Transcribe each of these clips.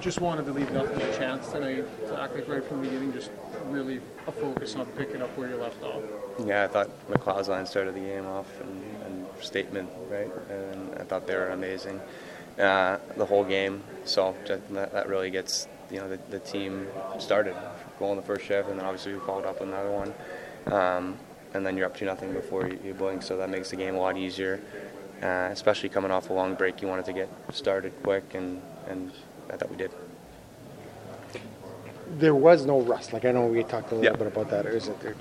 just wanted to leave nothing to chance tonight. To act like right from the beginning, just really a focus on picking up where you left off. Yeah, I thought McLeod's line started the game off and, and statement, right? And I thought they were amazing uh, the whole game. So that, that really gets you know the, the team started. Goal in the first shift, and then obviously we followed up with another one. Um, and then you're up to nothing before you, you blink, so that makes the game a lot easier. Uh, especially coming off a long break, you wanted to get started quick, and, and I thought we did. There was no rust. Like I know we talked a little Yeah. bit about that. Is it there?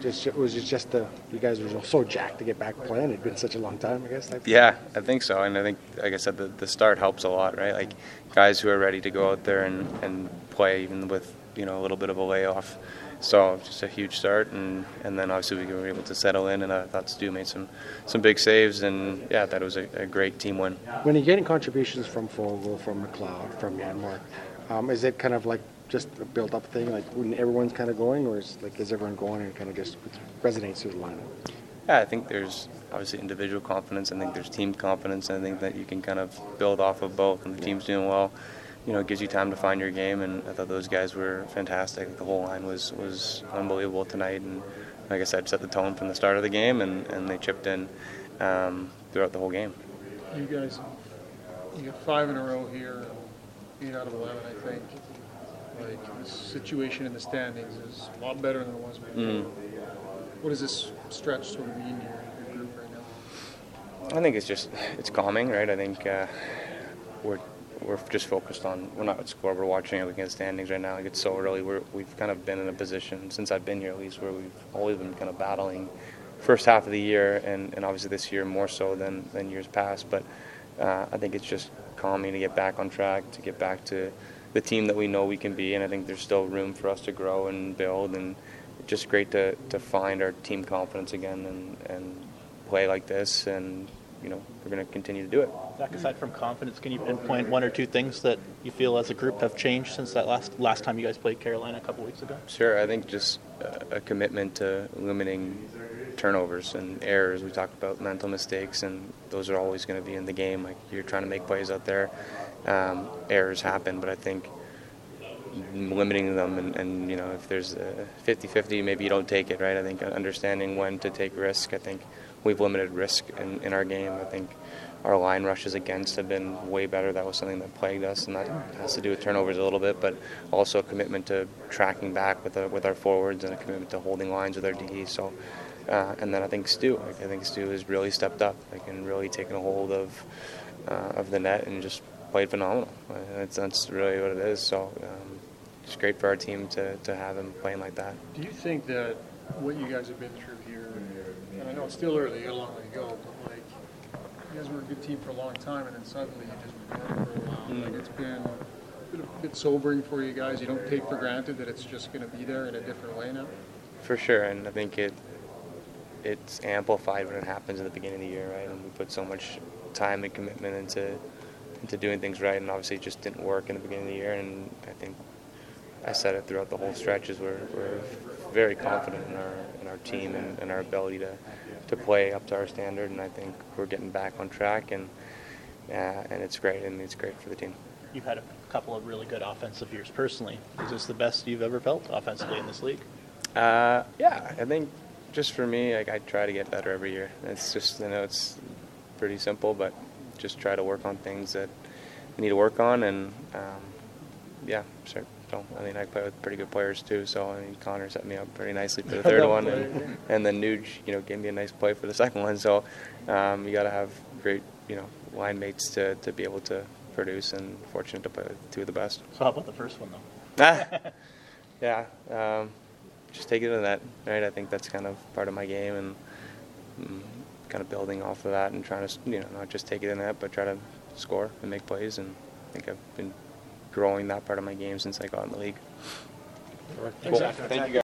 Just it was just the you guys were so jacked to get back playing. It'd been such a long time, I guess. Yeah, I think so, and I think, like I said, the, the start helps a lot, right? Like guys who are ready to go out there and, and play, even with you know a little bit of a layoff. So just a huge start, and, and then obviously we were able to settle in, and I thought Stu made some, some big saves, and yeah, that was a, a great team win. When you're getting contributions from Foegele, from McLeod, from Janmark, um, is it kind of like just a built-up thing? Like when everyone's kind of going, or is like is everyone going and kind of just resonates through the lineup? Yeah, I think there's obviously individual confidence. I think there's team confidence. And I think that you can kind of build off of both. And the team's doing well. You know, it gives you time to find your game. And I thought those guys were fantastic. The whole line was was unbelievable tonight. And like I said, set the tone from the start of the game, and, and they chipped in um, throughout the whole game. You guys, you got five in a row here, eight out of eleven, I think. Like the situation in the standings is a lot better than it was before. Mm. What does this stretch sort of mean to your, your group right now? I think it's just it's calming, right? I think uh, we're we're just focused on we're not at score. We're watching looking at standings right now. Like it's so early. We're, we've kind of been in a position since I've been here at least where we've always been kind of battling first half of the year, and, and obviously this year more so than than years past. But uh, I think it's just calming to get back on track, to get back to the team that we know we can be, and I think there's still room for us to grow and build and just great to, to find our team confidence again and, and play like this and you know we're going to continue to do it. Zach, aside from confidence, can you pinpoint one or two things that you feel as a group have changed since that last last time you guys played Carolina a couple weeks ago? sure i think just a, a commitment to limiting turnovers and errors. We talked about mental mistakes and those are always going to be in the game like you're trying to make plays out there. Um, errors happen but i think limiting them and, and you know if there's a 50-50 maybe you don't take it right? I think understanding when to take risk i think we've limited risk in, in our game. I think our line rushes against have been way better. That was something that plagued us and that has to do with turnovers a little bit but also a commitment to tracking back with, with our forwards and a commitment to holding lines with our DE so uh, and then I think Stu like, I think Stu has really stepped up like, and really taken a hold of uh, of the net and just played phenomenal uh, that's, that's really what it is so um, it's great for our team to, to have him playing like that. Do you think that what you guys have been through here, and I know it's still early, a long way to go, but like, you guys were a good team for a long time, and then suddenly you just weren't for a while. Like, it's been a bit, a bit sobering for you guys. You don't take for granted that it's just going to be there in a different way now. For sure, and I think it it's amplified when it happens at the beginning of the year, right? And we put so much time and commitment into into doing things right, and obviously it just didn't work in the beginning of the year. And I think I said it throughout the whole stretches. we're, we're very confident in our in our team and, and our ability to to play up to our standard, and I think we're getting back on track, and uh, and it's great, and it's great for the team. You've had a couple of really good offensive years personally. Is this the best you've ever felt offensively in this league? Uh, yeah, I think just for me, like I try to get better every year. It's just you know it's pretty simple, but just try to work on things that I need to work on, and um, yeah, sure. So I mean, I play with pretty good players too. So I mean, Connor set me up pretty nicely for the third one, and, and then Nuge, you know, gave me a nice play for the second one. So um, you got to have great, you know, line mates to, to be able to produce, and fortunate to play with two of the best. So how about the first one though? yeah, um, just take it to that. right? I think that's kind of part of my game, and mm, kind of building off of that and trying to, you know, not just take it in the net, but try to score and make plays. And I think I've been growing that part of my game since I got in the league. Thanks, Zach. Thank you guys.